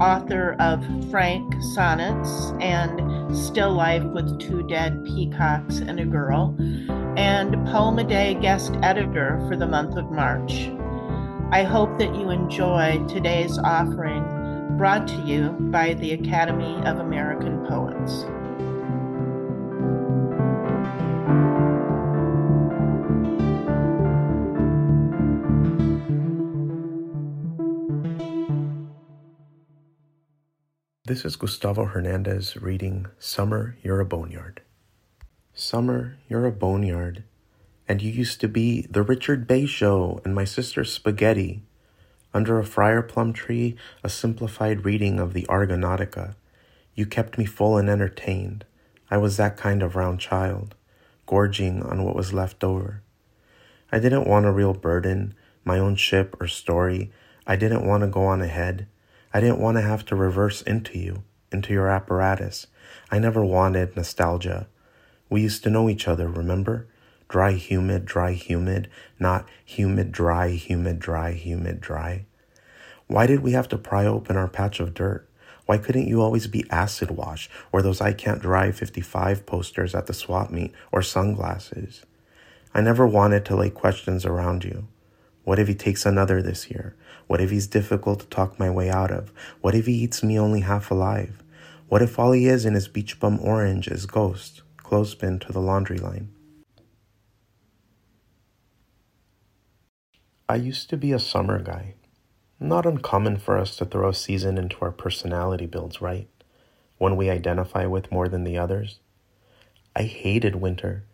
author of Frank Sonnets and Still Life with Two Dead Peacocks and a Girl, and Poem a Day guest editor for the month of March. I hope that you enjoy today's offering brought to you by the Academy of American Poets. This is Gustavo Hernandez reading Summer, You're a Boneyard. Summer, you're a boneyard, and you used to be the Richard Bey Show and my sister's spaghetti. Under a friar plum tree, a simplified reading of the Argonautica. You kept me full and entertained. I was that kind of round child, gorging on what was left over. I didn't want a real burden, my own ship or story. I didn't want to go on ahead. I didn't want to have to reverse into you, into your apparatus. I never wanted nostalgia. We used to know each other, remember? Dry, humid, dry, humid, not humid, dry, humid, dry, humid, dry. Why did we have to pry open our patch of dirt? Why couldn't you always be acid wash or those I Can't Drive 55 posters at the swap meet or sunglasses? I never wanted to lay questions around you. What if he takes another this year? What if he's difficult to talk my way out of? What if he eats me only half alive? What if all he is in his beach bum orange is ghost, clothespin to the laundry line? I used to be a summer guy. Not uncommon for us to throw a season into our personality builds, right? One we identify with more than the others. I hated winter.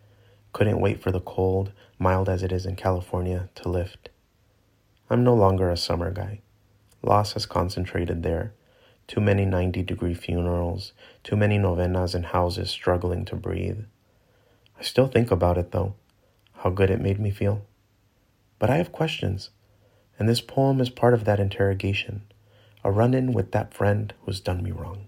Couldn't wait for the cold, mild as it is in California, to lift. I'm no longer a summer guy. Loss has concentrated there. Too many 90 degree funerals, too many novenas and houses struggling to breathe. I still think about it though, how good it made me feel. But I have questions, and this poem is part of that interrogation, a run in with that friend who's done me wrong.